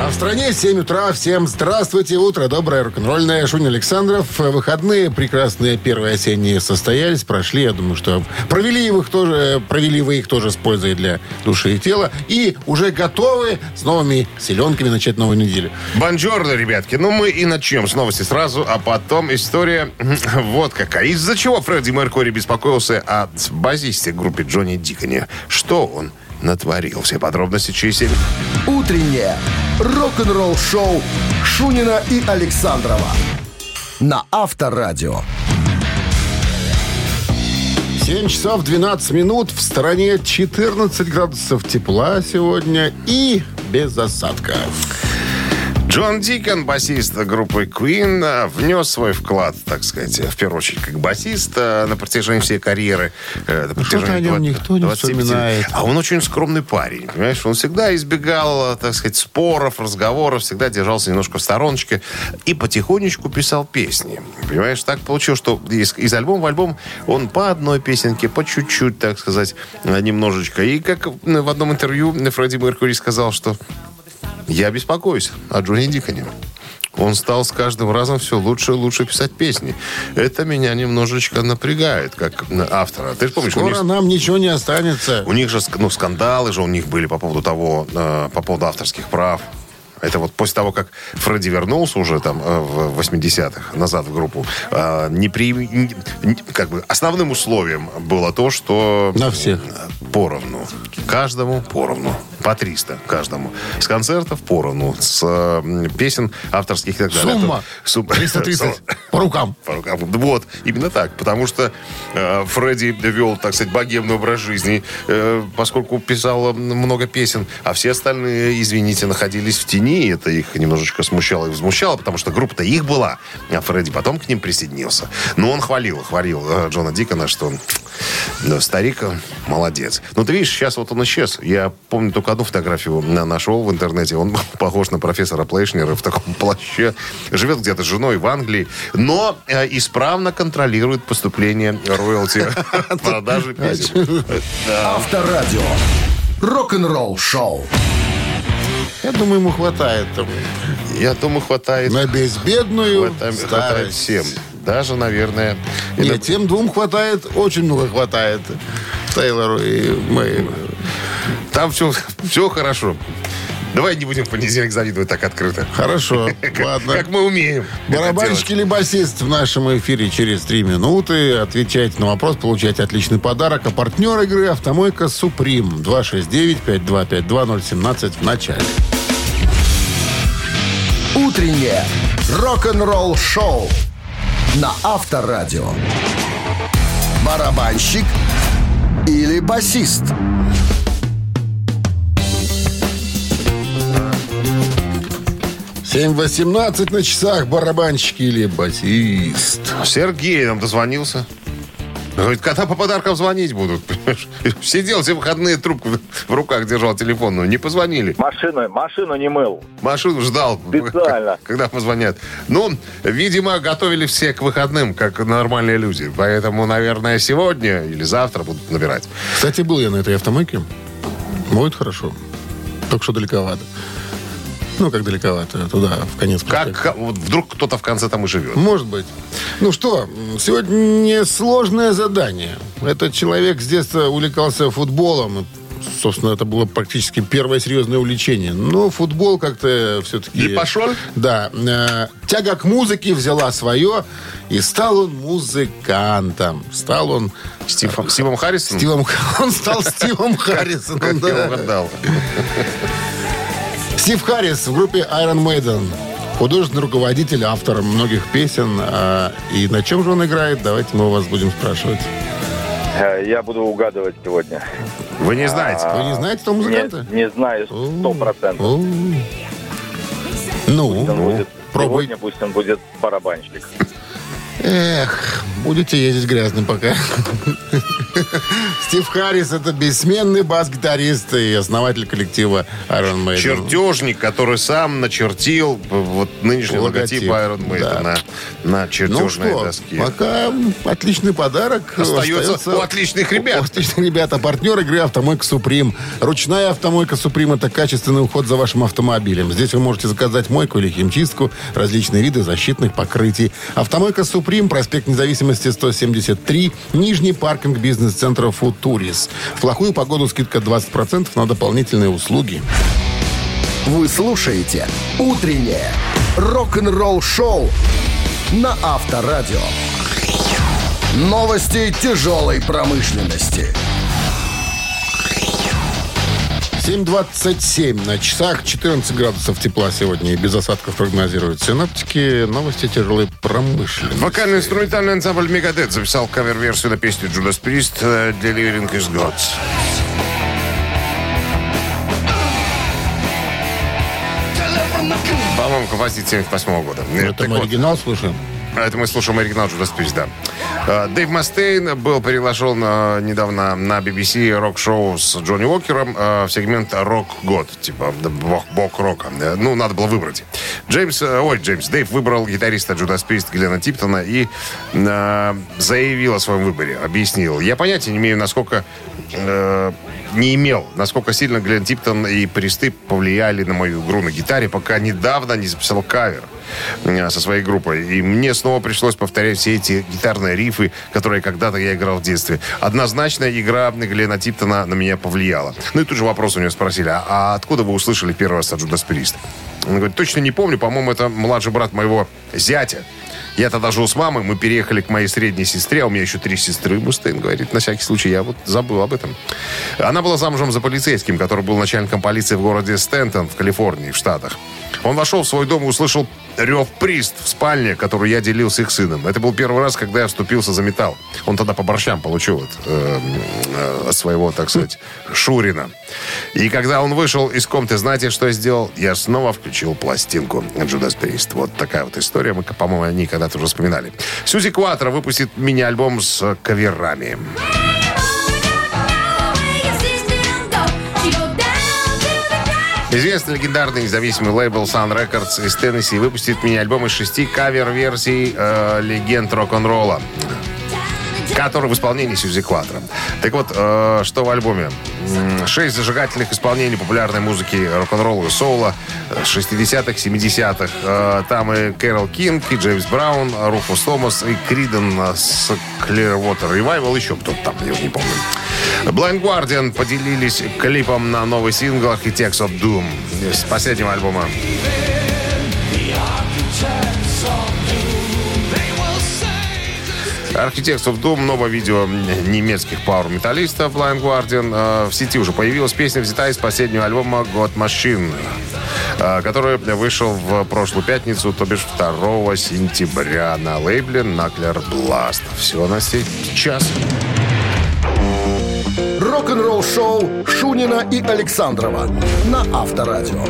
А в стране 7 утра. Всем здравствуйте. Утро доброе, рок-н-ролльное. Шунин Александров. Выходные прекрасные первые осенние состоялись, прошли. Я думаю, что провели их тоже, провели вы их тоже с пользой для души и тела. И уже готовы с новыми селенками начать новую неделю. Бонжорно, ребятки. Ну, мы и начнем с новости сразу, а потом история вот какая. Из-за чего Фредди Меркури беспокоился о базисте группы Джонни Диконе? Что он натворил? Все подробности через 7 Утреннее рок-н-ролл-шоу Шунина и Александрова на Авторадио. 7 часов 12 минут. В стороне 14 градусов тепла сегодня и без осадков. Джон Дикон, басист группы Queen, э, внес свой вклад, так сказать, в первую очередь, как басист э, на протяжении всей карьеры. э, на о нем два- никто не 25 лет. вспоминает. А он очень скромный парень, понимаешь? Он всегда избегал, так сказать, споров, разговоров, всегда держался немножко в стороночке и потихонечку писал песни. Понимаешь, так получилось, что из, из альбома в альбом он по одной песенке, по чуть-чуть, так сказать, немножечко. И как в одном интервью Фредди Меркури сказал, что я беспокоюсь о Джонни Диконе. Он стал с каждым разом все лучше и лучше писать песни. Это меня немножечко напрягает, как автора. Ты же помнишь, у них, Скоро нам ничего не останется. у них же ну, скандалы же у них были по поводу того, э, по поводу авторских прав. Это вот после того, как Фредди вернулся уже там э, в 80-х назад в группу, э, не при, не- как бы основным условием было то, что... На всех. Поровну. Каждому поровну. По 300 каждому. С концертов поровну. С э, песен авторских и так далее. Сумма. Сум- 330 по рукам. по рукам. Вот, именно так. Потому что э, Фредди вел, так сказать, богемный образ жизни, э, поскольку писал много песен, а все остальные, извините, находились в тени. и Это их немножечко смущало и возмущало, потому что группа-то их была, а Фредди потом к ним присоединился. Но он хвалил, хвалил э, Джона Дикона, что он ну, старик, он молодец. Ну, ты видишь, сейчас вот он исчез. Я помню только одну фотографию на- нашел в интернете. Он похож на профессора Плейшнера в таком плаще. Живет где-то с женой в Англии, но э, исправно контролирует поступление роялти от продажи песен. Авторадио. Рок-н-ролл-шоу. Я думаю, ему хватает Я думаю, хватает. на безбедную Хватает, всем. Даже, наверное... Нет, тем двум хватает, очень много хватает. Тейлору и Мэйну. Там все, все хорошо. Давай не будем в понедельник завидовать так открыто. Хорошо, ладно. Как мы умеем. Барабанщик или басист в нашем эфире через три минуты. Отвечайте на вопрос, получайте отличный подарок. А партнер игры «Автомойка Суприм» 269-525-2017 в начале. Утреннее рок-н-ролл шоу на Авторадио. Барабанщик или басист? Басист. 7.18 на часах барабанщики или басист. Ну, Сергей нам дозвонился. Говорит, когда по подаркам звонить будут? Сидел все выходные трубку в руках держал телефон но Не позвонили. Машину, машину не мыл. Машину ждал. Специально. Когда позвонят. Ну, видимо, готовили все к выходным, как нормальные люди. Поэтому, наверное, сегодня или завтра будут набирать. Кстати, был я на этой автомойке. Будет хорошо. Только что далековато. Ну, как далековато, туда, в конец. Как вот вдруг кто-то в конце там и живет. Может быть. Ну что, сегодня сложное задание. Этот человек с детства увлекался футболом. Собственно, это было практически первое серьезное увлечение. Но футбол как-то все-таки... Не пошел? Да. э, тяга к музыке взяла свое, и стал он музыкантом. Стал он... Стив- Стивом Харрисоном? Стивом... Он стал Стивом Харрисоном. Да. Стив Харрис в группе Iron Maiden. Художественный руководитель, автор многих песен. А, и на чем же он играет? Давайте мы у вас будем спрашивать. Э, Я буду угадывать сегодня. Вы не знаете? Вы не знаете этого музыканта? Не, не знаю сто процентов. Ну, Он будет- пробуй. Сегодня пусть он будет барабанщик. Эх, будете ездить грязным пока. Стив Харрис это бессменный бас-гитарист и основатель коллектива Iron Maiden. Чертежник, который сам начертил вот нынешний логотип, Логотип, Iron Maiden да. на, на Ну чертежной что, доске. пока отличный подарок. Остается у отличных ребят. У отличных ребят. А партнер игры «Автомойка Суприм». Ручная «Автомойка Суприм» — это качественный уход за вашим автомобилем. Здесь вы можете заказать мойку или химчистку, различные виды защитных покрытий. «Автомойка Суприм», проспект Независимости, 173, Нижний паркинг бизнес-центра «Футурис». В плохую погоду скидка 20% на дополнительные услуги. Вы слушаете «Утреннее рок-н-ролл-шоу» на Авторадио. Новости тяжелой промышленности. 7.27 на часах, 14 градусов тепла сегодня и без осадков прогнозируют синоптики. Новости тяжелой промышленности. Вокально-инструментальный ансамбль Мегадет записал кавер-версию на песню Judas Priest э, «Delivering is Gods». По-моему, композиция 78 года. Это Так мы вот, оригинал слушаем. А Это мы слушаем оригинал Judas Priest, да. Э, Дэйв Мастейн был приглашен э, недавно на BBC рок-шоу с Джонни Уокером э, в сегмент «Рок-год», типа бог, бог рока. Ну, надо было выбрать. Джеймс, ой, Джеймс, Дэйв выбрал гитариста Judas Priest Глена Типтона и заявил о своем выборе, объяснил. Я понятия не имею, насколько не имел, насколько сильно Глен Типтон и Присты повлияли на мою игру на гитаре, пока недавно не записал кавер со своей группой. И мне снова пришлось повторять все эти гитарные рифы, которые когда-то я играл в детстве. Однозначно игра Глена Типтона на меня повлияла. Ну и тут же вопрос у него спросили, а, откуда вы услышали первый раз Judas Priest? Он говорит, точно не помню, по-моему, это младший брат моего зятя. Я тогда жил с мамой, мы переехали к моей средней сестре, а у меня еще три сестры, Мустейн говорит, на всякий случай, я вот забыл об этом. Она была замужем за полицейским, который был начальником полиции в городе Стентон в Калифорнии, в Штатах. Он вошел в свой дом и услышал рев прист в спальне, которую я делил с их сыном. Это был первый раз, когда я вступился за металл. Он тогда по борщам получил от, э, э, от своего, так сказать, Шурина. И когда он вышел из комнаты, знаете, что я сделал? Я снова включил пластинку Judas Priest. Вот такая вот история. Мы, по-моему, о ней когда-то уже вспоминали. Сьюзи Куатро выпустит мини-альбом с каверами. Известный легендарный независимый лейбл Sun Records из Теннесси выпустит мини-альбом из шести кавер-версий э, легенд рок-н-ролла который в исполнении Сьюзи Кватро. Так вот, э, что в альбоме? Шесть зажигательных исполнений популярной музыки рок-н-ролла и соула э, 60-х, 70-х. Э, там и Кэрол Кинг, и Джеймс Браун, Руфус Томас, и Криден э, с Clearwater Revival, еще кто-то там, я не помню. Blind Guardian поделились клипом на новый сингл Architects of Doom с последнего альбома. Of Doom, новое видео немецких пауэр-металлистов Blind Guardian. Э, В сети уже появилась песня, взята из последнего альбома God Machine, э, который вышел в прошлую пятницу, то бишь 2 сентября на лейбле Knuckler Blast. Все на сейчас. Рок-н-ролл-шоу Шунина и Александрова на Авторадио.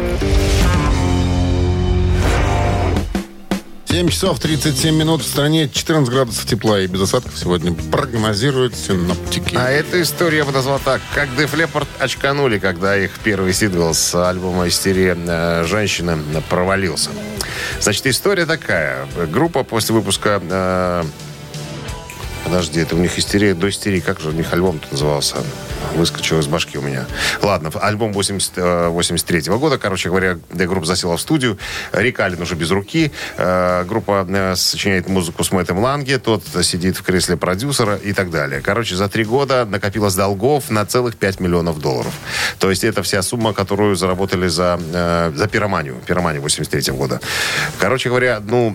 7 часов 37 минут в стране, 14 градусов тепла и без осадков сегодня прогнозируют синоптики. А эта история назвал так. Как Def Leppard очканули, когда их первый сингл с альбома «Истерия. э, Женщина» провалился. Значит, история такая. Группа после выпуска... э, Подожди, это у них истерия до истерии. Как же у них альбом назывался? Выскочил из башки у меня. Ладно, альбом 80, э, 83 года. Короче говоря, где группа засела в студию. Рик Аллен уже без руки. Э, Группа э, сочиняет музыку с Мэттом Ланге. Тот сидит в кресле продюсера и так далее. Короче, за три года накопилось долгов на целых 5 миллионов долларов. То есть это вся сумма, которую заработали за, за пироманию. Пироманию 83 года. Короче говоря, ну,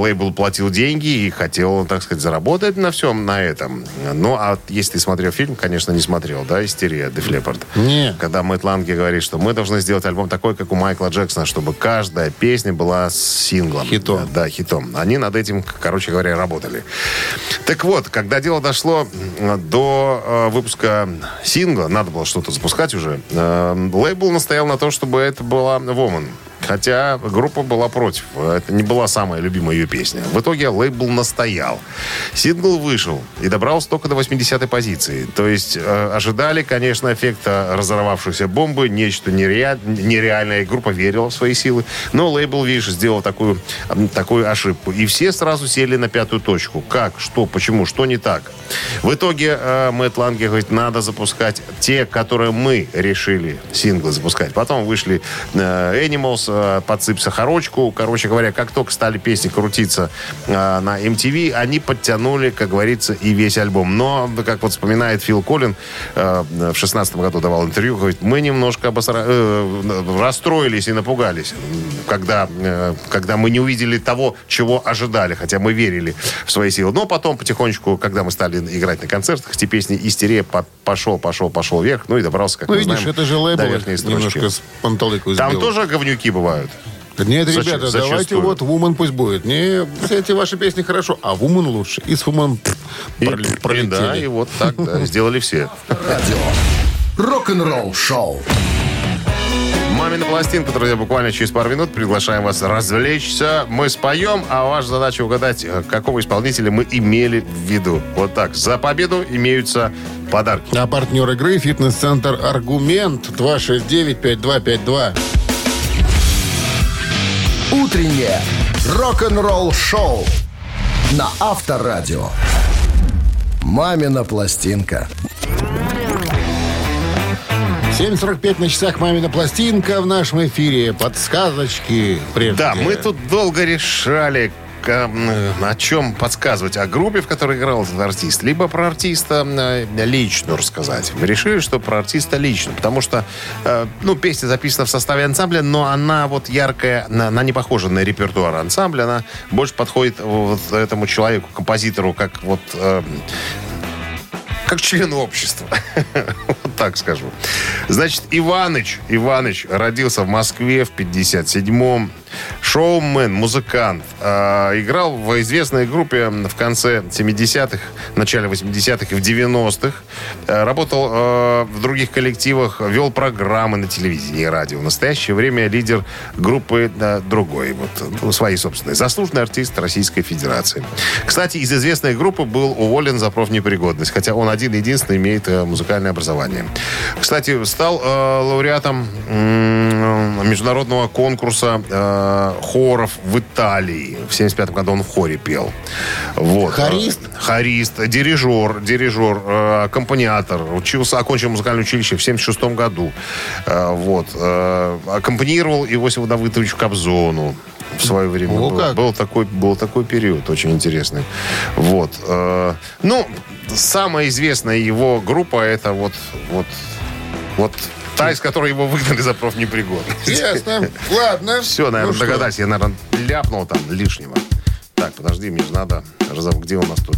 лейбл платил деньги и хотел, так сказать, заработать на всем на этом. Ну, а если ты смотрел фильм, конечно, не смотрел, да, «Истерия», Деф Леппард? Не. Когда Мэтт Ланге говорит, что мы должны сделать альбом такой, как у Майкла Джексона, чтобы каждая песня была синглом. Хитом. Да, хитом. Они над этим, короче говоря, работали. Так вот, когда дело дошло м, до э, выпуска сингла, надо было что-то запускать уже, э, лейбл настоял на том, чтобы это была Woman. Хотя группа была против. Это не была самая любимая ее песня. В итоге лейбл настоял. Сингл вышел и добрался только до 80-й позиции. То есть э, ожидали, конечно, эффекта разорвавшейся бомбы, нечто нереаль... нереальное. Группа верила в свои силы. Но лейбл, видишь, сделал такую, такую ошибку. И все сразу сели на пятую точку. Как, что, почему, что не так. В итоге э, Мэтт Ланге говорит, надо запускать те, которые мы решили синглы запускать. Потом вышли э, Animals, подсыпь сахарочку. Короче говоря, как только стали песни крутиться э, на MTV, они подтянули, как говорится, и весь альбом. Но, как вот вспоминает Фил Коллин, э, в шестнадцатом году давал интервью, говорит, мы немножко обосра... э, расстроились и напугались, когда, э, когда мы не увидели того, чего ожидали, хотя мы верили в свои силы. Но потом потихонечку, когда мы стали играть на концертах, эти песни истерия по- пошел, пошел, пошел вверх, ну и добрался, как Ну, мы видишь, знаем, это же лейбл немножко с панталыку Там тоже говнюки бывают. Нет, Зач- ребята, давайте зачастую. вот Woman пусть будет. Не, эти ваши песни хорошо, а Woman лучше. И с Woman И- проле- и пролетели. да, и вот так да, сделали все. Радио. Рок-н-ролл шоу. Мамина пластинка, друзья, буквально через пару минут приглашаем вас развлечься. Мы споем, а ваша задача угадать, э, какого исполнителя мы имели в виду. Вот так. За победу имеются подарки. А партнер игры «Фитнес-центр Аргумент» 269-5252. Утреннее рок-н-ролл шоу на Авторадио. Мамина пластинка. 7.45 на часах «Мамина пластинка» в нашем эфире. Подсказочки прежде. Да, мы тут долго решали, о чем подсказывать. О группе, в которой играл этот артист. Либо про артиста э, лично рассказать. Мы решили, что про артиста лично. Потому что, э, ну, песня записана в составе ансамбля, но она вот яркая, она, не похожа на репертуар ансамбля. Она больше подходит вот этому человеку, композитору, как вот... э, как член общества. вот так скажу. Значит, Иваныч, Иваныч родился в Москве в 57-м. Шоумен, музыкант. Э, играл в известной группе в конце 70-х, начале 80-х и в 90-х. Э, работал э, в других коллективах, вел программы на телевидении и радио. В настоящее время лидер группы э, другой, вот, ну, своей собственной. Заслуженный артист Российской Федерации. Кстати, из известной группы был уволен за профнепригодность, хотя он один-единственный имеет э, музыкальное образование. Кстати, стал э, лауреатом м, международного конкурса э, хоров в Италии. В 75 году он в хоре пел. Вот. Хорист? Хорист, дирижер, дирижер, э, аккомпаниатор. Учился, окончил музыкальное училище в 76 году. Э, вот. Э, аккомпанировал Иосифу Давыдовичу Кобзону в свое время. О, был, как. был такой, был такой период очень интересный. Вот. Э, ну, самая известная его группа это вот, вот, вот та, из которой его выгнали за профнепригодность. Ясно. Ладно. Все, наверное, Ну догадайся. Я, наверное, ляпнул там лишнего. Так, подожди, мне же надо... разоб- Где у нас тут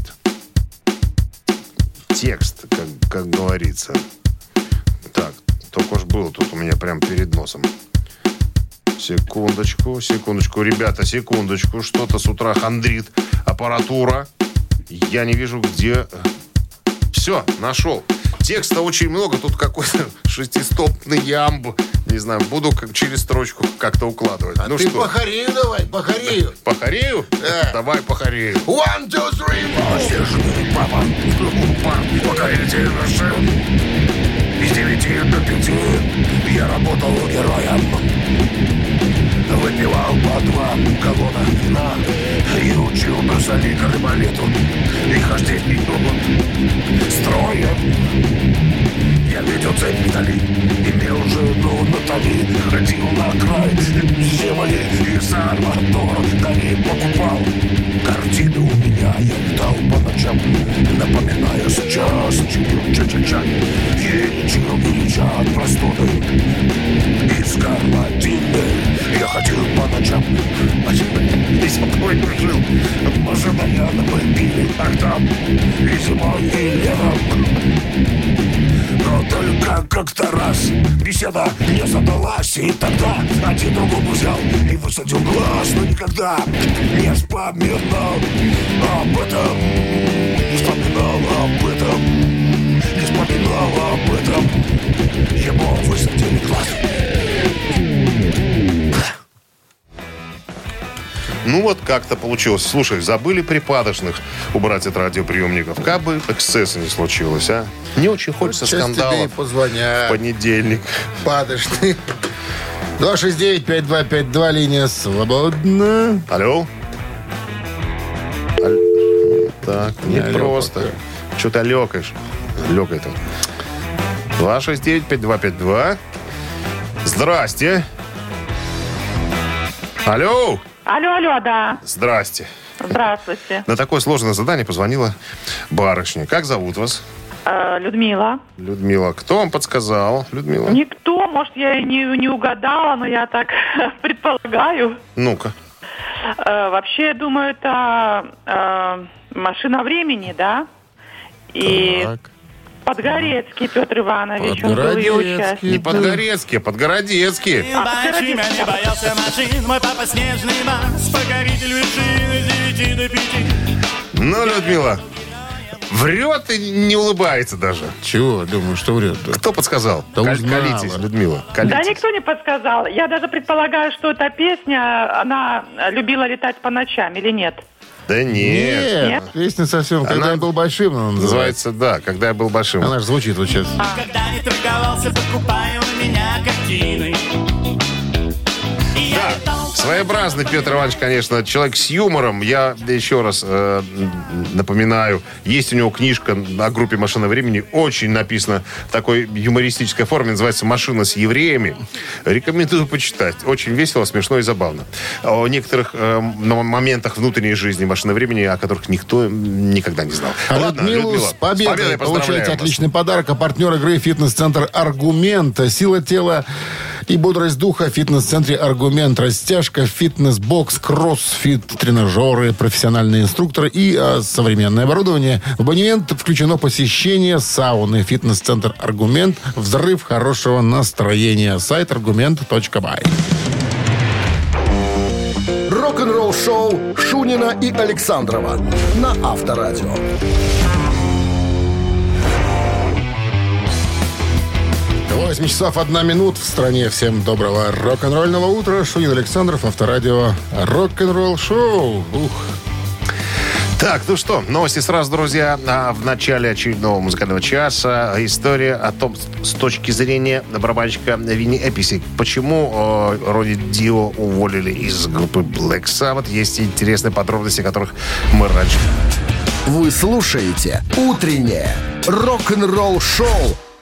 текст, как, как говорится? Так, только уж было тут у меня прям перед носом. Секундочку, секундочку. Ребята, секундочку. Что-то с утра хандрит аппаратура. Я не вижу, где... Все, нашел. Текста очень много. Тут какой-то шестистопный ямб. Не знаю, буду как через строчку как-то укладывать. А ну ты что, похорею давай, похорею. похорею? Да. Давай похорею. One, two, three, four. Папа, покорите наши Из девяти до пяти Я работал героем Выпивал по два галлона вина И учил Брюсали к хождению строем Я видел цепь вдали Имел жену Натали Ходил на край. Земли И за арматуру коней покупал. Картины у меня я летал по ночам Напоминая сейчас Ча-ча-ча Ей ничего не лечат простуды Из Карматины Я ходил по ночам. А теперь и мной жил Постоянно мы пили там и зимой, и летом но только как-то раз беседа не задалась И тогда один другому взял и высадил глаз Но никогда не вспоминал об этом. Не вспоминал об этом. Не вспоминал об этом. Ему высадили глаз вот как-то получилось. Слушай, забыли припадочных убрать от радиоприемников. Как бы эксцесса не случилось, а? Не очень хочется скандалов позвонят. в понедельник. Падочный. 269-5252, линия свободна. Алло? Так, не алло просто. пока. Что-то лёкаешь. Лёкай там. 269-5252. Здрасте. Алло. Алло, алло, да. Здрасте. Здравствуйте. На такое сложное задание позвонила барышня. Как зовут вас? Э, Людмила. Людмила. Кто вам подсказал? Людмила. Никто, может, я и не, не угадала, но я так предполагаю. Ну-ка. Э, вообще, я думаю, это э, машина времени, да? И Так. Подгорецкий Петр Иванович, он был ее участник. Не Подгорецкий, а Подгородецкий. Большими не боялся машин Мой папа снежный бас Покоритель вершины с 9 до 5 Ну, Людмила, врет и не улыбается даже. Чего? Думаю, что врет. Кто подсказал? Да Кол-. Колитесь, Людмила. Да колитесь. никто не подсказал. Я даже предполагаю, что эта песня, она любила летать по ночам или нет? Да нет. Нет, песня совсем, когда Она я был большим, она называется. Называется, да, когда я был большим. Она же звучит вот сейчас. Когда не торговался Покупая у меня картины И я по Своеобразный Петр Иванович, конечно, человек с юмором. Я еще раз э, напоминаю, есть у него книжка о группе «Машина времени». Очень написано в такой юмористической форме. Называется «Машина с евреями». Рекомендую почитать. Очень весело, смешно и забавно. О некоторых э, моментах внутренней жизни «Машины времени», о которых никто никогда не знал. А Ладно, Людмилу Людмила, с победой поздравляем получаете отличный подарок. А партнер игры «Фитнес-центр Аргумент». Сила тела и бодрость духа в фитнес-центре «Аргумент». Растяжка, фитнес-бокс, кроссфит, тренажеры, профессиональные инструкторы и а, современное оборудование. В абонемент включено посещение сауны. Фитнес-центр «Аргумент». Взрыв хорошего настроения. Сайт argument.by. Рок-н-ролл шоу Шунина и Александрова на Авторадио. 8 часов 1 минут в стране. Всем доброго рок-н-ролльного утра. Шунин Александров, Авторадио, рок-н-ролл шоу. Ух. Так, ну что, новости сразу, друзья. А В начале очередного музыкального часа история о том, с точки зрения барабанщика Винни Эписи, почему э, Роди Дио уволили из группы Black Sabbath. Есть интересные подробности, о которых мы раньше Вы слушаете «Утреннее рок-н-ролл-шоу»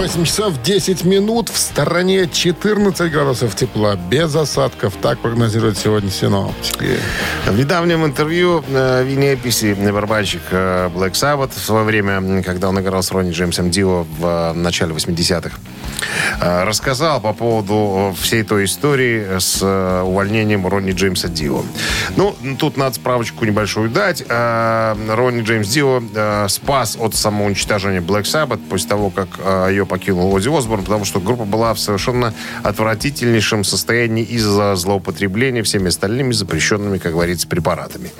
8 часов 10 минут. В стороне 14 градусов тепла. Без осадков. Так прогнозируют сегодня синоптики. В недавнем интервью э, Винни Эписи, барабанщик э, Black Sabbath, в свое время, когда он играл с Ронни Джеймсом Дио в э, начале 80-х, э, рассказал по поводу э, всей той истории с э, увольнением Ронни Джеймса Дио. Ну, тут надо справочку небольшую дать. Э, Ронни Джеймс Дио э, спас от самоуничтожения Black Sabbath после того, как э, ее покинул Ози Осборн, потому что группа была в совершенно отвратительнейшем состоянии из-за злоупотребления всеми остальными запрещенными, как говорится, препаратами.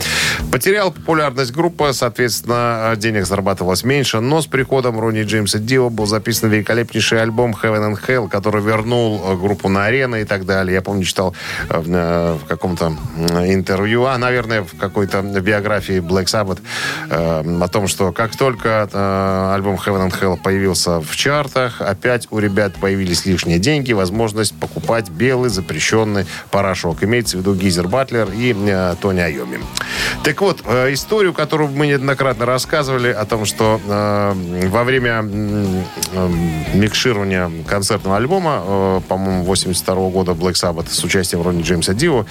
Потерял популярность группа, соответственно, денег зарабатывалось меньше, но с приходом Ронни Джеймса Дио был записан великолепнейший альбом Heaven and Hell, который вернул э, группу на арены и так далее. Я помню, читал э, в, э, в каком-то интервью, а, наверное, в какой-то биографии Black Sabbath э, о том, что как только э, альбом Heaven and Hell появился в чартах, опять у ребят появились лишние деньги, возможность покупать белый запрещенный порошок. Имеется в виду Гизер Батлер и э, Тони Айоми. Так вот, э, историю, которую мы неоднократно рассказывали о том, что э, во время э, микширования концертного альбома, э, по-моему, 82 года Black Sabbath с участием Ронни Джеймса Дио,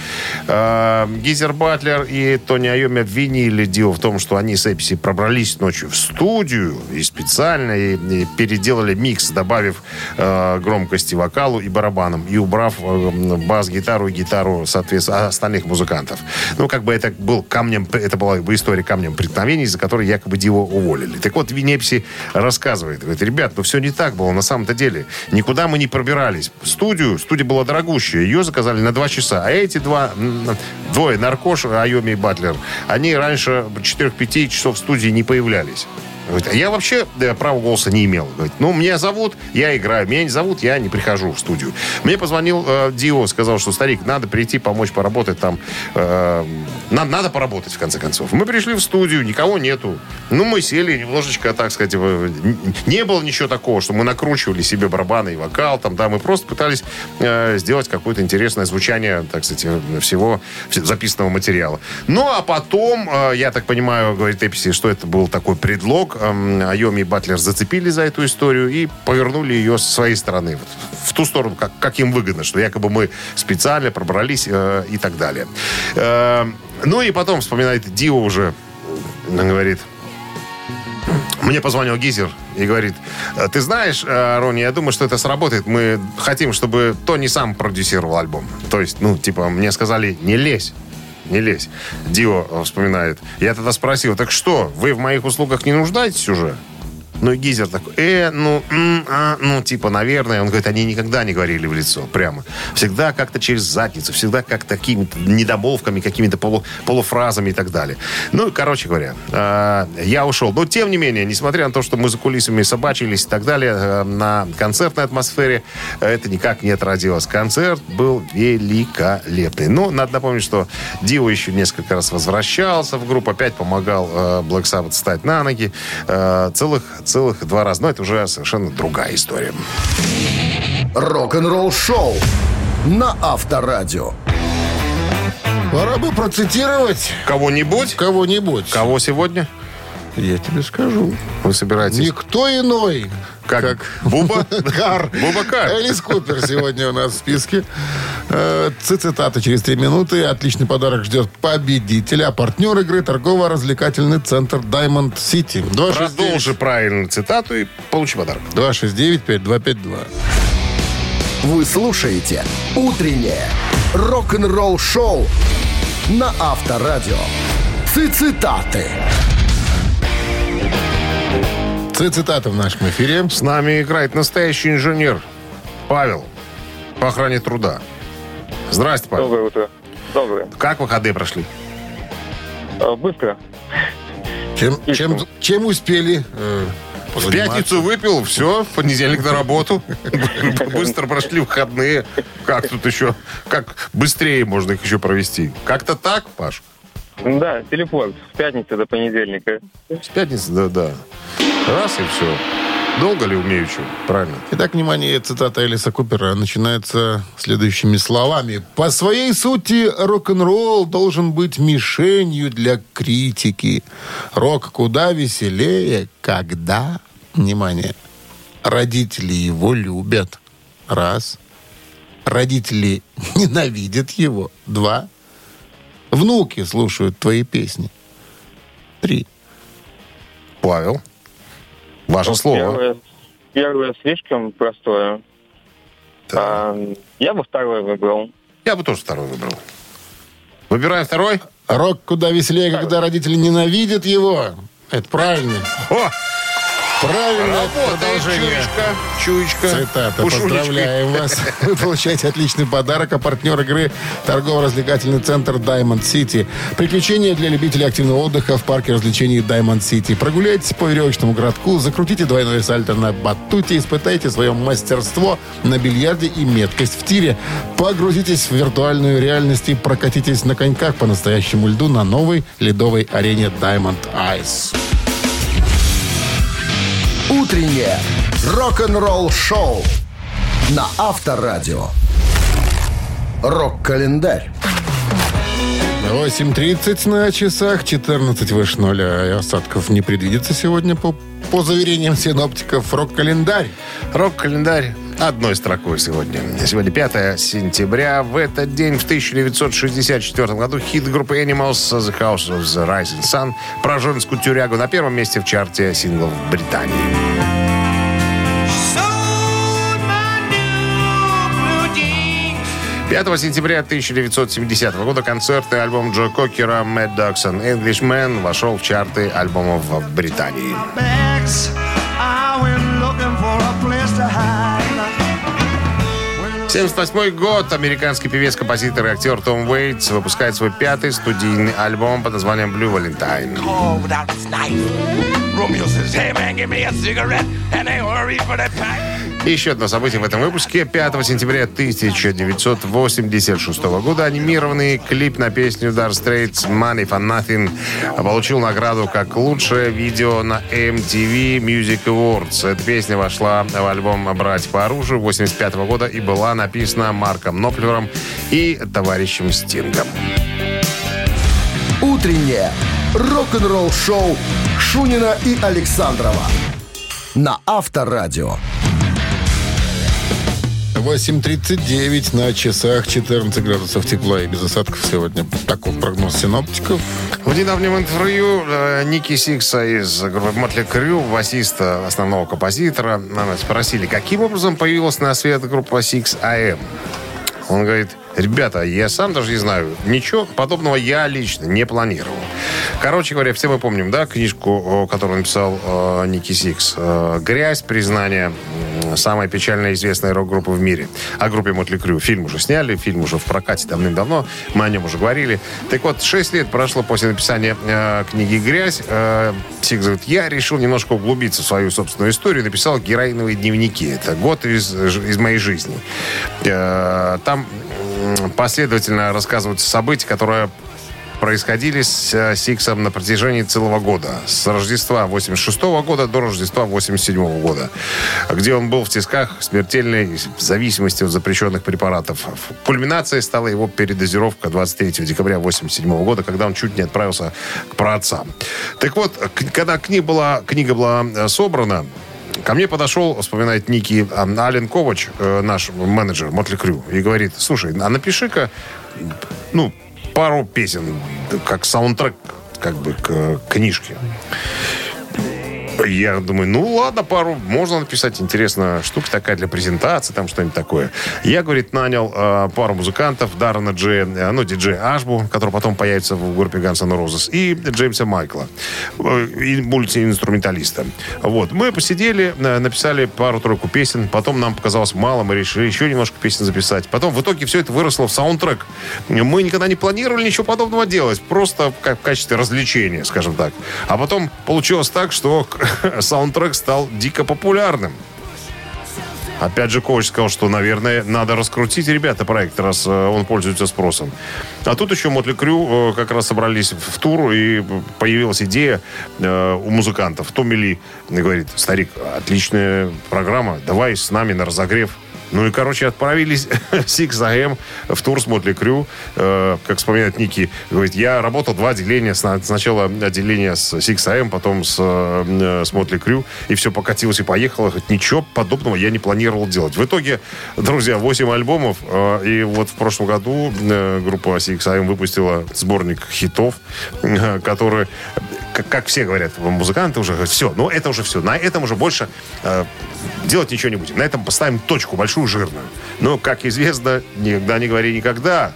э, Гизер Батлер и Тони Айоми обвинили Дио в том, что они с Эписи пробрались ночью в студию и специально и, и переделали микс, добавив э, громкости вокалу и барабанам, и убрав э, бас-гитару и гитару, соответственно, остальных музыкантов. Ну, как бы это был камнем, это была бы история камнем преткновений, за который якобы Дио уволили. Так вот, Винепси рассказывает, говорит, ребят, ну все не так было на самом-то деле. Никуда мы не пробирались. Студию, студия была дорогущая, ее заказали на два часа, а эти два, двое, Наркош, Айоми и Батлер, они раньше 4-5 часов в студии не появлялись. Говорит, а я вообще э, права голоса не имел. Говорит, ну, меня зовут, я играю. Меня не зовут, я не прихожу в студию. Мне позвонил э, Дио, сказал, что, старик, надо прийти, помочь поработать там. Э, на- надо поработать, в конце концов. Мы пришли в студию, никого нету. Ну, мы сели немножечко, так сказать, э, не было ничего такого, что мы накручивали себе барабаны и вокал. Там, да, мы просто пытались э, сделать какое-то интересное звучание, так сказать, э, всего вс- записанного материала. Ну, а потом, э, я так понимаю, говорит Эписи, что это был такой предлог. Эм, Айоми и Батлер зацепили за эту историю и повернули ее с своей стороны. В ту сторону, как, как им выгодно, что якобы мы специально пробрались э, и так далее. Э, ну и потом вспоминает Дио уже, он говорит, мне позвонил Гизер и говорит, «Э, ты знаешь, э, Рони, я думаю, что это сработает. Мы хотим, чтобы Тони сам продюсировал альбом. То есть, ну, типа, мне сказали, не лезь. Не лезь. Дио вспоминает. Я тогда спросил, так что, вы в моих услугах не нуждаетесь уже? Ну, и Гизер такой, э, ну, м, а, ну, типа, наверное. Он говорит, они никогда не говорили в лицо, прямо. Всегда как-то через задницу, всегда как какими-то недомолвками, какими-то полу, полуфразами и так далее. Ну, короче говоря, э, я ушел. Но, тем не менее, несмотря на то, что мы за кулисами собачились и так далее, э, на концертной атмосфере э, это никак не отразилось. Концерт был великолепный. Ну, надо напомнить, что Дио еще несколько раз возвращался в группу, опять помогал э, Black Sabbath встать на ноги. Э, целых, целых два раза. Но это уже совершенно другая история. Рок-н-ролл шоу на Авторадио. Пора бы процитировать Кого-нибудь? кого-нибудь. Кого сегодня Я тебе скажу. вы собираетесь? Никто иной, Как? Буба? Кар. Буба Кар. Элис Купер сегодня у нас в списке. Э, Цитата через три минуты. Отличный подарок ждет победителя. А партнер игры торгово-развлекательный центр Diamond City. 269 Продолжи правильную цитату и получи подарок. 269-5252. Вы слушаете «Утреннее рок-н-ролл-шоу» на Авторадио. Цитаты. Цитата в нашем эфире. С нами играет настоящий инженер Павел по охране труда. Здрасте, Павел. Доброе утро. Доброе. Как выходные прошли? А, Быстро. Чем, чем, чем успели э, В пятницу выпил, все, в понедельник на работу. Быстро прошли выходные. Как тут еще, как быстрее можно их еще провести? Как-то так, Паш? Да, телефон. С пятницы до понедельника. С пятницы, да-да. Раз и все. Долго ли умею что? Правильно. Итак, внимание, цитата Элиса Купера начинается следующими словами. «По своей сути, рок-н-ролл должен быть мишенью для критики. Рок куда веселее, когда...» Внимание. Родители его любят. Раз. Родители ненавидят его. Два. Внуки слушают твои песни. Три. Павел, ваше слово. Первое, первое слишком простое. Так. А, я бы второе выбрал. Я бы тоже второй выбрал. Выбираем второй. Рок куда веселее, когда родители ненавидят его. Это правильно. О, Правильное работает, продолжение. чуечка. Чуечка. Цитата. Поздравляем вас. Вы получаете отличный подарок. А партнер игры торгово-развлекательный центр Diamond City. Приключения для любителей активного отдыха в парке развлечений Diamond City. Прогуляйтесь по веревочному городку, закрутите двойное сальто на батуте, испытайте свое мастерство на бильярде и меткость в тире. Погрузитесь в виртуальную реальность и прокатитесь на коньках по настоящему льду на новой ледовой арене Diamond Ice. «Утреннее рок-н-ролл-шоу» на Авторадио. Рок-календарь. 8.30 на часах, 14 выше нуля. И осадков не предвидится сегодня по, по заверениям синоптиков. Рок-календарь. Рок-календарь одной строкой сегодня. Сегодня 5 сентября. В этот день, в 1964 году, хит группы Animals «The House of the Rising Sun» про женскую тюрягу на первом месте в чарте синглов Британии. 5 сентября 1970 года концертный альбом Джо Кокера «Mad Dogs and Englishmen» вошел в чарты альбомов в Британии. 78 год. Американский певец, композитор и актер Том Уэйтс выпускает свой пятый студийный альбом под названием Blue Valentine. Romeo says, hey man, give me a cigarette and ain't worried for that pipe. И еще одно событие в этом выпуске. 5 сентября 1986 года анимированный клип на песню Dark Straits «Money for Nothing» получил награду как лучшее видео на MTV Music Awards. Эта песня вошла в альбом «Братья по оружию» 85 года и была написана Марком Нопфлером и товарищем Стингом. Утреннее рок-н-ролл-шоу Шунина и Александрова на Авторадио. 8.39 на часах, 14 градусов тепла и без осадков сегодня. Таков прогноз синоптиков. В недавнем интервью э, Ники Сикса из группы Мотли Крю, басиста, основного композитора, спросили, каким образом появилась на свет группа Six AM. Он говорит, ребята, я сам даже не знаю, ничего подобного я лично не планировал. Короче говоря, все мы помним, да, книжку, которую написал э, Ники Сикс. Э, «Грязь. Признание. Самая печально известная рок-группа в мире». О группе Мотли Крю. Фильм уже сняли, фильм уже в прокате давным-давно. Мы о нем уже говорили. Так вот, 6 лет прошло после написания э, книги «Грязь». Э, Сикс говорит, я решил немножко углубиться в свою собственную историю. Написал героиновые дневники. Это год из, из моей жизни. Э, там последовательно рассказываются события, которые происходили с э, Сиксом на протяжении целого года. С Рождества 86 года до Рождества 87 года. Где он был в тисках смертельной зависимости от запрещенных препаратов. Кульминацией стала его передозировка 23 декабря 87 года, когда он чуть не отправился к праотцам. Так вот, когда книга была, книга была э, собрана, Ко мне подошел, вспоминает Ники, Ален Ковач, э, наш менеджер Мотли Крю, и говорит, слушай, а напиши-ка, ну, пару песен, как саундтрек, как бы, к э, Я думаю, ну ладно, пару можно написать. Интересно, штука такая для презентации, там что-нибудь такое. Я, говорит, нанял э, пару музыкантов, Даррена Джея, э, ну, диджея Ашбу, который потом появится в группе Guns N' Roses, и Джеймса Майкла, э, и мультиинструменталиста. Вот. Мы посидели, э, написали пару-тройку песен, потом нам показалось мало, мы решили еще немножко песен записать. Потом в итоге все это выросло в саундтрек. Мы никогда не планировали ничего подобного делать, просто как в качестве развлечения, скажем так. А потом получилось так, что саундтрек стал дико популярным. Опять же, коуч сказал, что, наверное, надо раскрутить, ребята, проект, раз э, он пользуется спросом. А тут еще Мотли Крю э, как раз собрались в тур, и появилась идея э, у музыкантов. Томми Ли говорит, старик, отличная программа, давай с нами на разогрев. Ну и, короче, отправились Six AM в тур с Мотли Крю. Э, как вспоминает Ники, говорит, я работал два отделения. Сна- Сначала отделение с Six AM, потом с, э, с Мотли Крю. И все покатилось и поехало. Говорит, ничего подобного я не планировал делать. В итоге, друзья, 8 альбомов. э, и вот в прошлом году э, группа Six AM выпустила сборник хитов, э, который, как, как все говорят, музыканты уже говорят, все, ну это уже все. На этом уже больше э, делать ничего не будем. На этом поставим точку большую, жирную. Но, как известно, никогда не говори никогда.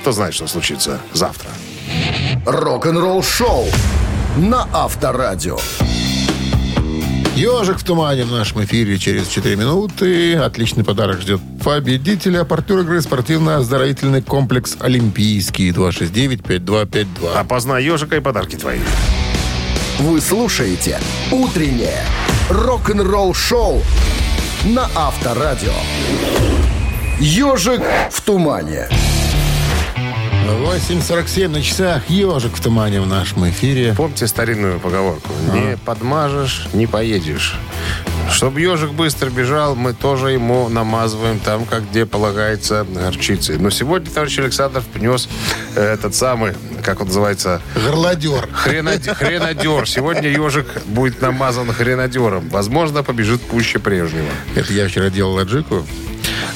Кто знает, что случится завтра. Рок-н-ролл шоу на Авторадио. Ежик в тумане в нашем эфире через 4 минуты. Отличный подарок ждет победителя. Партнер игры спортивно-оздоровительный комплекс «Олимпийский». 269-5252. Опознай ежика и подарки твои. Вы слушаете «Утреннее рок-н-ролл шоу» на Авторадио. «Ежик в тумане». 8.47 на часах. Ежик в тумане в нашем эфире. Помните старинную поговорку? Не подмажешь, не поедешь. Чтобы ежик быстро бежал, мы тоже ему намазываем там, как где полагается, горчицей. Но сегодня товарищ Александров принес э, этот самый, как он называется, Горлодер. хренадер. хренадер. Сегодня ежик будет намазан хренадером. Возможно, побежит пуще прежнего. Это я вчера делал аджику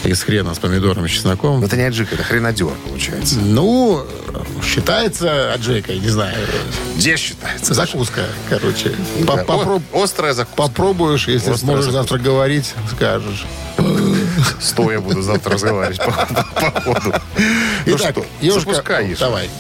из хрена с помидором и чесноком. Но это не аджик, это хренадер, получается. Ну, считается аджикой, не знаю. Где считается? Закуска, короче. По- Да. попроб- Острая закуска. Попробуешь, если Острая сможешь закуска. завтра говорить, скажешь. Стоя буду завтра разговаривать по, по ходу. Ну Итак, что, Ёшка, запускай, давай.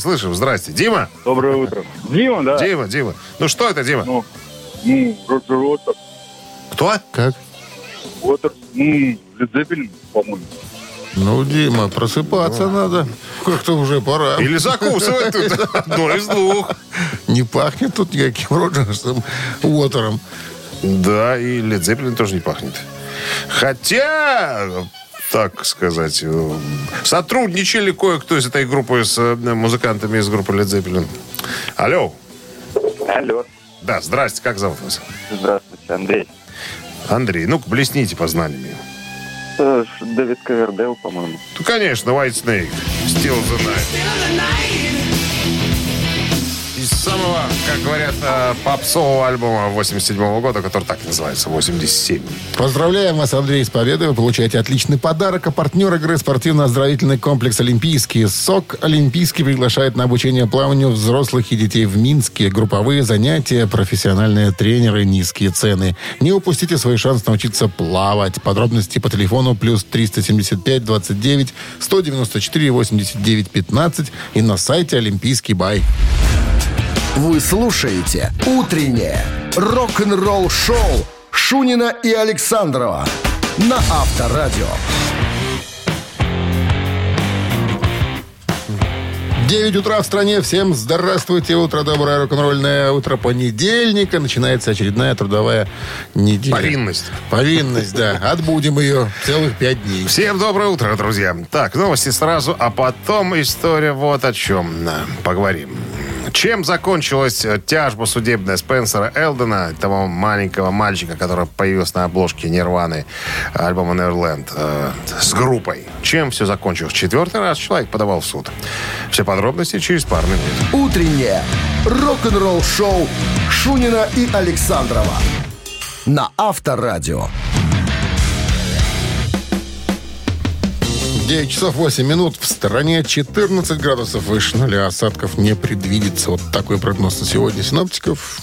Слышим, здрасте. Дима? Доброе утро. Дима, да? Дима, Дима. Ну что это, Дима? Ну, ну, Роджер Уотерс. Кто? Как? Уотерс, ну, Zeppelin, по-моему. Ну, Дима, просыпаться надо. Как-то уже пора. Или закусывать тут. Одно из двух. Не пахнет тут никаким Роджерсом Уотером. Да, и Zeppelin тоже не пахнет. Хотя, так сказать, э, сотрудничали кое-кто из этой группы с э, музыкантами из группы Led Zeppelin. Алло. Алло. Да, здрасте, как зовут вас? Здравствуйте, Андрей. Андрей, ну-ка, блесните познаниями. Э, Дэвид Ковердейл, по-моему. Ну, конечно, White Snake. Still the night. Из самого, как говорят, э, попсового альбома 87 года, который так и называется, 87. Поздравляем вас, Андрей, с победой. Вы получаете отличный подарок. А партнер игры спортивно-оздоровительный комплекс «Олимпийский». СОК «Олимпийский» приглашает на обучение плаванию взрослых и детей в Минске. Групповые занятия, профессиональные тренеры, низкие цены. Не упустите свой шанс научиться плавать. Подробности по телефону плюс 375 29 194 89 15 и на сайте «Олимпийский бай». Вы слушаете «Утреннее рок-н-ролл-шоу» Шунина и Александрова на Авторадио. 9 утра в стране. Всем здравствуйте. Утро доброе, рок-н-ролльное утро понедельника. Начинается очередная трудовая неделя. Повинность. Повинность, да. Отбудем ее целых пять дней. Всем доброе утро, друзья. Так, новости сразу, а потом история вот о чем. Поговорим. Чем закончилась э, тяжба судебная Спенсера Элдена, того маленького мальчика, который появился на обложке Нирваны альбома Neverland э, с группой? Чем все закончилось? Четвертый раз человек подавал в суд. Все подробности через пару минут. Утреннее рок-н-ролл-шоу Шунина и Александрова на Авторадио. 9 часов 8 минут. В стороне 14 градусов выше нуля. Осадков не предвидится. Вот такой прогноз на сегодня синоптиков.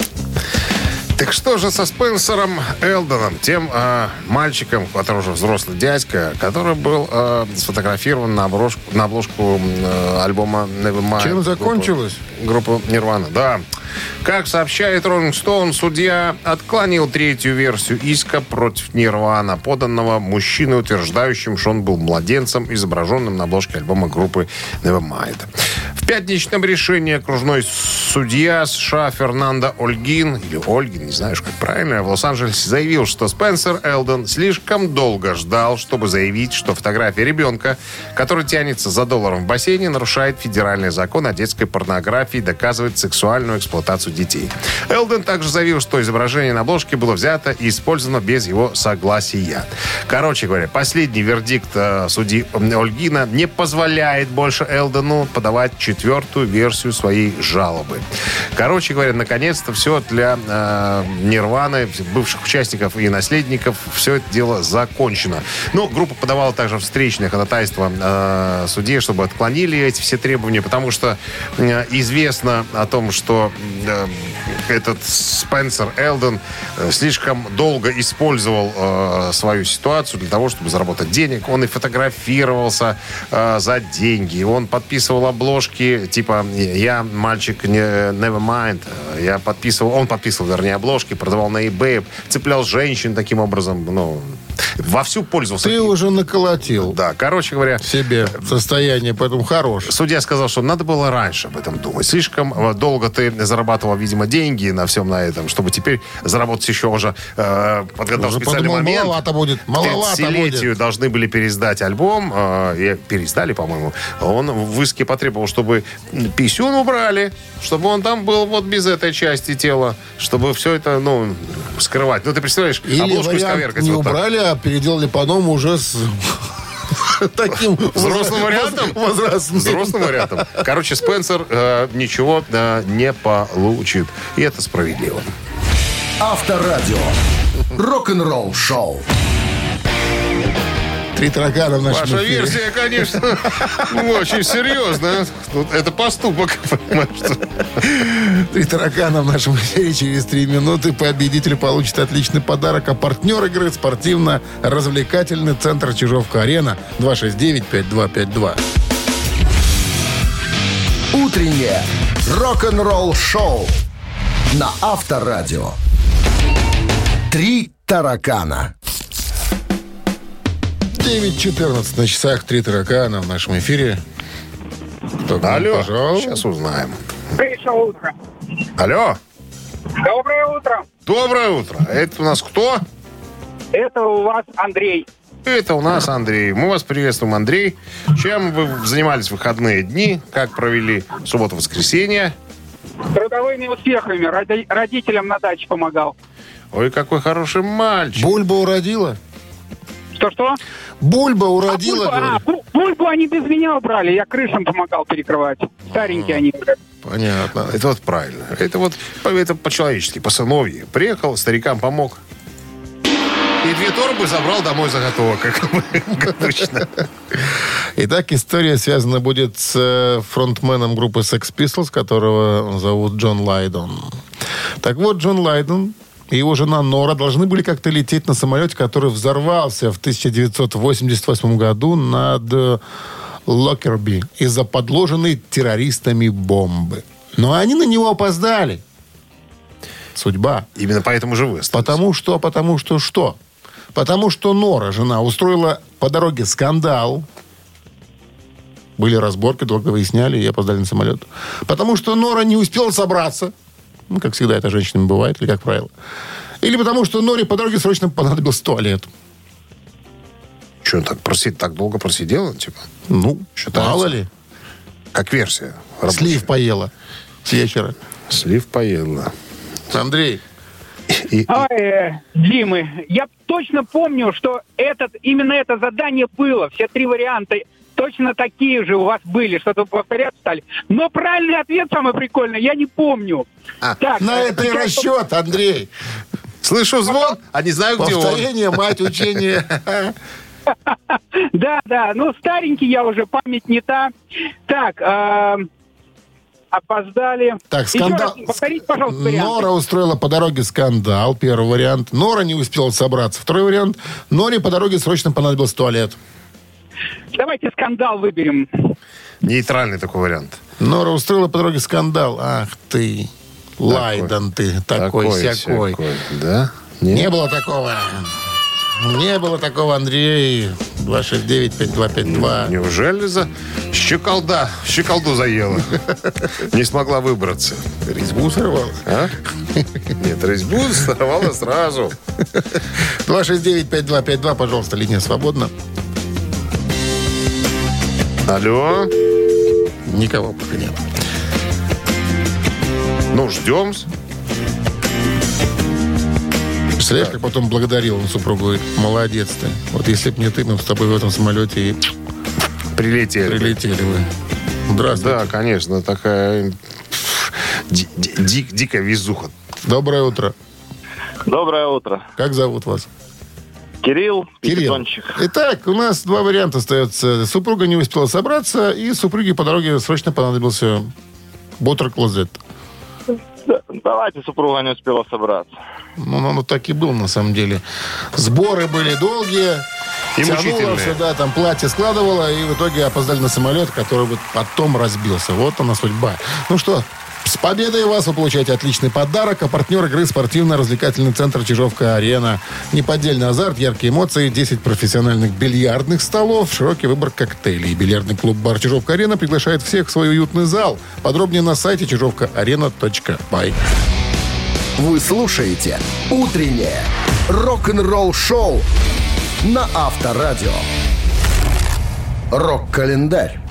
Так что же со Спенсером Элдоном, тем э, мальчиком, который уже взрослый дядька, который был э, сфотографирован на обложку, на обложку э, альбома Nevermind. Чем закончилось? Группу Нирвана, да. Как сообщает Rolling Stone, судья отклонил третью версию иска против Нирвана, поданного мужчиной, утверждающим, что он был младенцем, изображенным на обложке альбома группы Nevermind. В пятничном решении окружной судья США Фернандо Ольгин, или Ольгин, не знаю, уж как правильно, в Лос-Анджелесе заявил, что Спенсер Элдон слишком долго ждал, чтобы заявить, что фотография ребенка, который тянется за долларом в бассейне, нарушает федеральный закон о детской порнографии и доказывает сексуальную эксплуатацию детей. Элден также заявил, что изображение на обложке было взято и использовано без его согласия. Короче говоря, последний вердикт э, судьи Ольгина не позволяет больше Элдену подавать четвертую версию своей жалобы. Короче говоря, наконец-то все для э, Нирваны, бывших участников и наследников, все это дело закончено. Ну, группа подавала также встречное ходатайство э, судье, чтобы отклонили эти все требования, потому что э, известно о том, что э, этот Спенсер Элден э, слишком долго использовал э, свою ситуацию для того, чтобы заработать денег. Он и фотографировался э, за деньги, он подписывал обложки, типа «Я мальчик не Nevermind», э, я подписывал, он подписывал, вернее, обложки, продавал на eBay, цеплял женщин таким образом, ну, вовсю пользовался. Ты уже наколотил Да, короче говоря, себе состояние, поэтому хорош. Судья сказал, что надо было раньше об этом думать. Слишком э, долго ты зарабатывал, видимо, деньги на всем на этом, чтобы теперь заработать еще уже э, подготовил Уже специальный подумал, момент. маловато будет, маловато К 30-летию будет. должны были пересдать альбом. Э, и пересдали, по-моему. Он в иске потребовал, чтобы писюн убрали, чтобы он там был вот без этой части тела, чтобы все это, ну, скрывать. Ну, ты представляешь, Или обложку исковеркать не вот так. убрали, а переделали по-новому уже с таким Взрослым вариантом? возрастным. Взрослым вариантом. Короче, Спенсер э, ничего э, не получит. И это справедливо. Авторадио. Рок-н-ролл шоу. Три таракана в нашем Ваша эфире. версия, конечно, ну, очень серьезная. Это поступок, Три таракана в нашем эфире через три минуты. Победитель получит отличный подарок. А партнер игры спортивно-развлекательный центр Чижовка-Арена 269-5252. Утреннее рок-н-ролл-шоу на Авторадио. Три таракана. 9.14 на часах. Три таракана в нашем эфире. Кто Алло, пожаловал? сейчас узнаем. Пришло утро. Алло, Доброе утро. доброе утро. Это у нас кто? Это у вас Андрей. Это у нас Андрей. Мы вас приветствуем, Андрей. Чем вы занимались в выходные дни? Как провели субботу-воскресенье? Трудовыми успехами. Роди- родителям на даче помогал. Ой, какой хороший мальчик. Бульба уродила? Что-что? Бульба А, уродила, а, говорю. бу- бульбу они без меня убрали. Я крышам помогал перекрывать. Старенькие они. Понятно. Это вот правильно. Это вот по- это по-человечески, по-сыновьи. Приехал, старикам помог. И две торбы забрал домой заготовок, как обычно. Итак, история связана будет с э, фронтменом группы Sex Pistols, которого зовут Джон Лайдон. Так вот, Джон Лайдон и его жена Нора должны были как-то лететь на самолете, который взорвался в 1988 году над э, Локерби из-за подложенной террористами бомбы. Но они на него опоздали. Судьба. Именно поэтому же вы. остались. Потому что, потому что что? Потому что Нора, жена, устроила по дороге скандал. Были разборки, долго выясняли, и опоздали на самолет. Потому что Нора не успела собраться. Ну, как всегда это женщинами бывает, или как правило. Или потому что Норе по дороге срочно понадобился туалет. Что, так, проси- так долго просидела? Типа, Ну, Считается. мало ли. как версия. рабочая. Слив поела с вечера. Слив поела. Андрей, И- и- Ой, э, Димы, я точно помню, что этот, именно это задание было. Все три варианта точно такие же у вас были, что-то повторяться стали. Но правильный ответ самый прикольный, я не помню. А, так, на э, это и расчет, Андрей. Слышу звон, а не знаю, где он. Повторение, мать учения. Да, да, ну старенький я уже, память не та. Так, э, опоздали. Так, Еще скандал. раз повторите, пожалуйста, варианты. Нора устроила по дороге скандал, первый вариант. Нора не успела собраться, второй вариант. Норе по дороге срочно понадобился туалет. Давайте скандал выберем. Нейтральный такой вариант. Нора устроила по дороге скандал. Ах ты, Лайден ты, такой, сякой. Да? Не было такого. Не было такого, Андрей. 269-5252. Неужели за щеколда, щеколду заела? Не смогла выбраться. Резьбу сорвала. А? Нет, резьбу сорвала сразу. 269-5252, пожалуйста, линия свободна. Алло? Никого пока нет. Ну, ждем. Представляешь, как потом благодарил он супругу, говорит, молодец ты. Вот если б не ты, мы с тобой в этом самолете и Прилетели. прилетели бы. Здравствуйте. Да, конечно, такая ди- ди- ди- дикая везуха. Доброе утро. Доброе утро. Как зовут вас? Кирилл, Кирилл. Итак, у нас два варианта остается. Супруга не успела собраться, и супруге по дороге срочно понадобился бутер-клозет. Да, Давайте, супруга не успела собраться. Ну, оно так и было, на самом деле. Сборы были долгие. И тянуло всё, да, там платье складывало, и в итоге опоздали на самолет, который вот потом разбился. Вот она судьба. Ну что, с победой вас вы получаете отличный подарок, а партнер игры спортивно-развлекательный центр Чижовка-Арена. Неподдельный азарт, яркие эмоции, 10 профессиональных бильярдных столов, широкий выбор коктейлей. Бильярдный клуб-бар Чижовка-Арена приглашает всех в свой уютный зал. Подробнее на сайте чижовкаарена.бай. Вы слушаете «Утреннее рок-н-ролл-шоу» на Авторадио. Рок-календарь.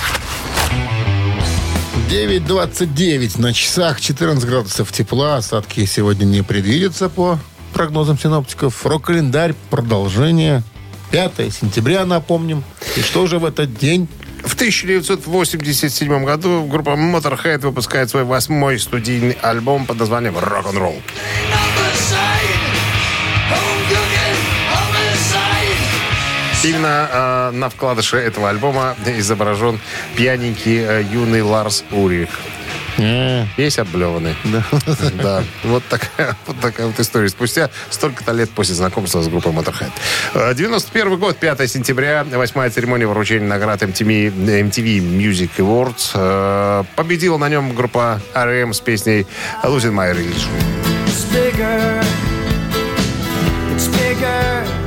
9.29 на часах, 14 градусов тепла. Осадки сегодня не предвидятся по прогнозам синоптиков. Рок-календарь, продолжение. 5 сентября, напомним. И что же в этот день? В 1987 году группа Motorhead выпускает свой восьмой студийный альбом под названием «Рок-н-ролл». Именно э, на вкладыше этого альбома изображен пьяненький э, юный Ларс Урих. Весь отблеванный. Да. да. Вот такая, вот такая вот история. Спустя столько-то лет после знакомства с группой Motorhead. Э, 91 год, 5 сентября, восьмая церемония вручения наград MTV, MTV Music Awards. Э, Победила на нем группа R.E.M. с песней Losing My Religion. It's bigger. It's bigger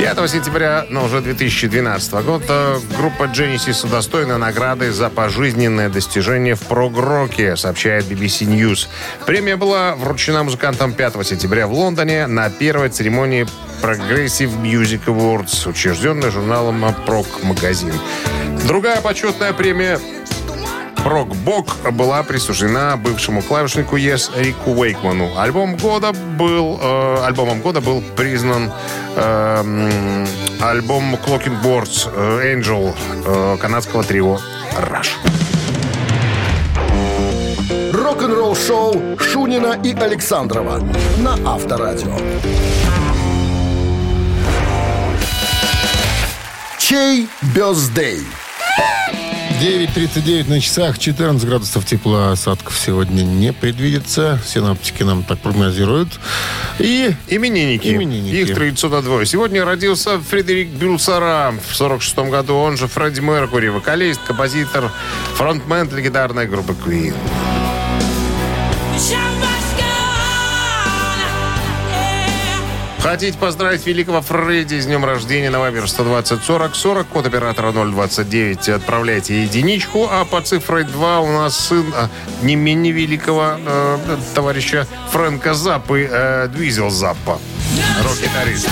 5 сентября, но уже 2012 года, группа Genesis удостоена награды за пожизненное достижение в прог-роке, сообщает BBC News. Премия была вручена музыкантам 5 сентября в Лондоне на первой церемонии Progressive Music Awards, учрежденной журналом Prog Magazine. Другая почетная премия Прок Бок была присуждена бывшему клавишнику Yes Рику Уэйкману. Альбом года был, э, альбомом года был признан э, альбом Clocking Boards э, Angel э, канадского трио Rush. Рок-н-ролл шоу Шунина и Александрова на Авторадио. Чей бездей? 9.39 на часах, 14 градусов тепла, осадков сегодня не предвидится. Синаптики нам так прогнозируют. И Именинники. Именинники. Их традиционно двое. Сегодня родился Фредерик Бюлсара в 46 году. Он же Фредди Меркури, вокалист, композитор, фронтмен легендарной группы Queen. Хотите поздравить великого Фредди с днем рождения на Вайбер 120 40 40, код оператора 029. Отправляйте единичку, а по цифре 2 у нас сын а, не менее великого э, товарища Фрэнка Заппы, э, Двизел Заппа. Рок-гитарист.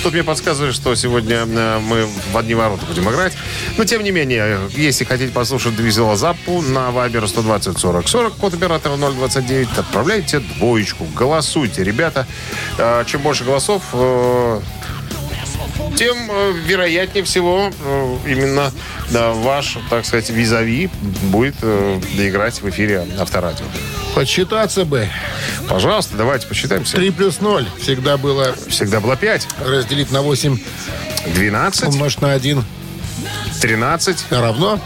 Что мне подсказывает, что сегодня э, мы в одни ворота будем играть. Но, тем не менее, если хотите послушать Двизела Заппу на Вайбер 120 40 40, код оператора 029, отправляйте двоечку. Голосуйте, ребята. Э, Чем больше голосов, э, тем вероятнее всего именно ваш, так сказать, визави будет играть в эфире Авторадио. Подсчитаться бы. Пожалуйста, давайте посчитаемся. 3 плюс 0 всегда было Всегда было 5. разделить на 8 12, умножить на 1 13, равно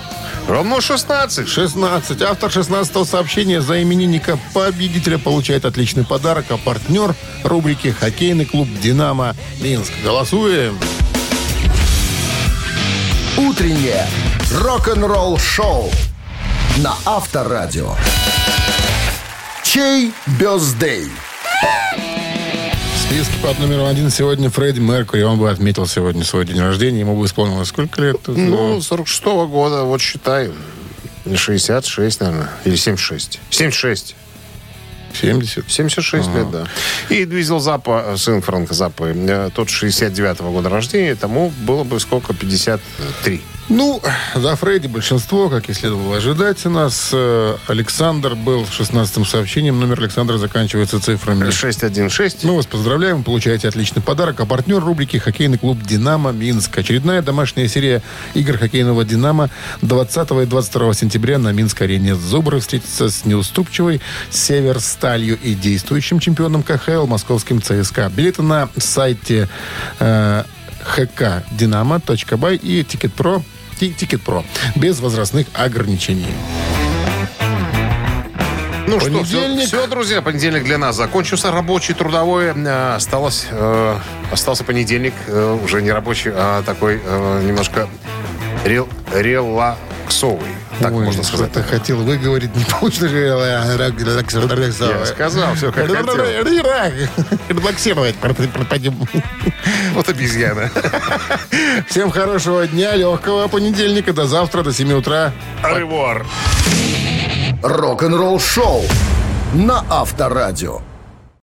равно 16. 16. Автор 16 сообщения за именинника победителя получает отличный подарок, а партнер рубрики «Хоккейный клуб «Динамо» Минск». Голосуем. Утреннее рок-н-ролл шоу на Авторадио. Чей бездей? В списке под номером один сегодня Фредди Меркури. Он бы отметил сегодня свой день рождения. Ему бы исполнилось сколько лет? Ну, 46 года, вот считай. 66, наверное. Или 76. 76. 70. 76 лет, да. И Двизел Запа, сын Франка Запа, э, тот 69-го года рождения, тому было бы сколько? 53. Ну, за Фредди большинство, как и следовало ожидать у нас. Э, Александр был в 16-м сообщением. Номер Александра заканчивается цифрами 616. Мы вас поздравляем, получаете отличный подарок. А партнер рубрики «Хоккейный клуб «Динамо» Минск». Очередная домашняя серия игр хоккейного «Динамо» 20 и 22 сентября на Минск-арене. Зубры встретятся с неуступчивой «Северсталью» и действующим чемпионом КХЛ московским ЦСКА. Билеты на сайте э, hkdinamo.by и Ticket.pro и Ticket.pro без возрастных ограничений. Ну что, Понедельник. все, друзья, понедельник для нас закончился. Рабочий, трудовой. Э, Осталось, э, остался понедельник, э, уже не рабочий, а такой э, немножко рел, релаксовый. Так Ой, можно сказать. Что-то хотел выговорить, не получится же. Я сказал, все как хотел. Пропадем. Вот обезьяна. Всем хорошего дня, легкого понедельника. До завтра, до 7 утра. Ревуар. Рок-н-ролл шоу на Авторадио.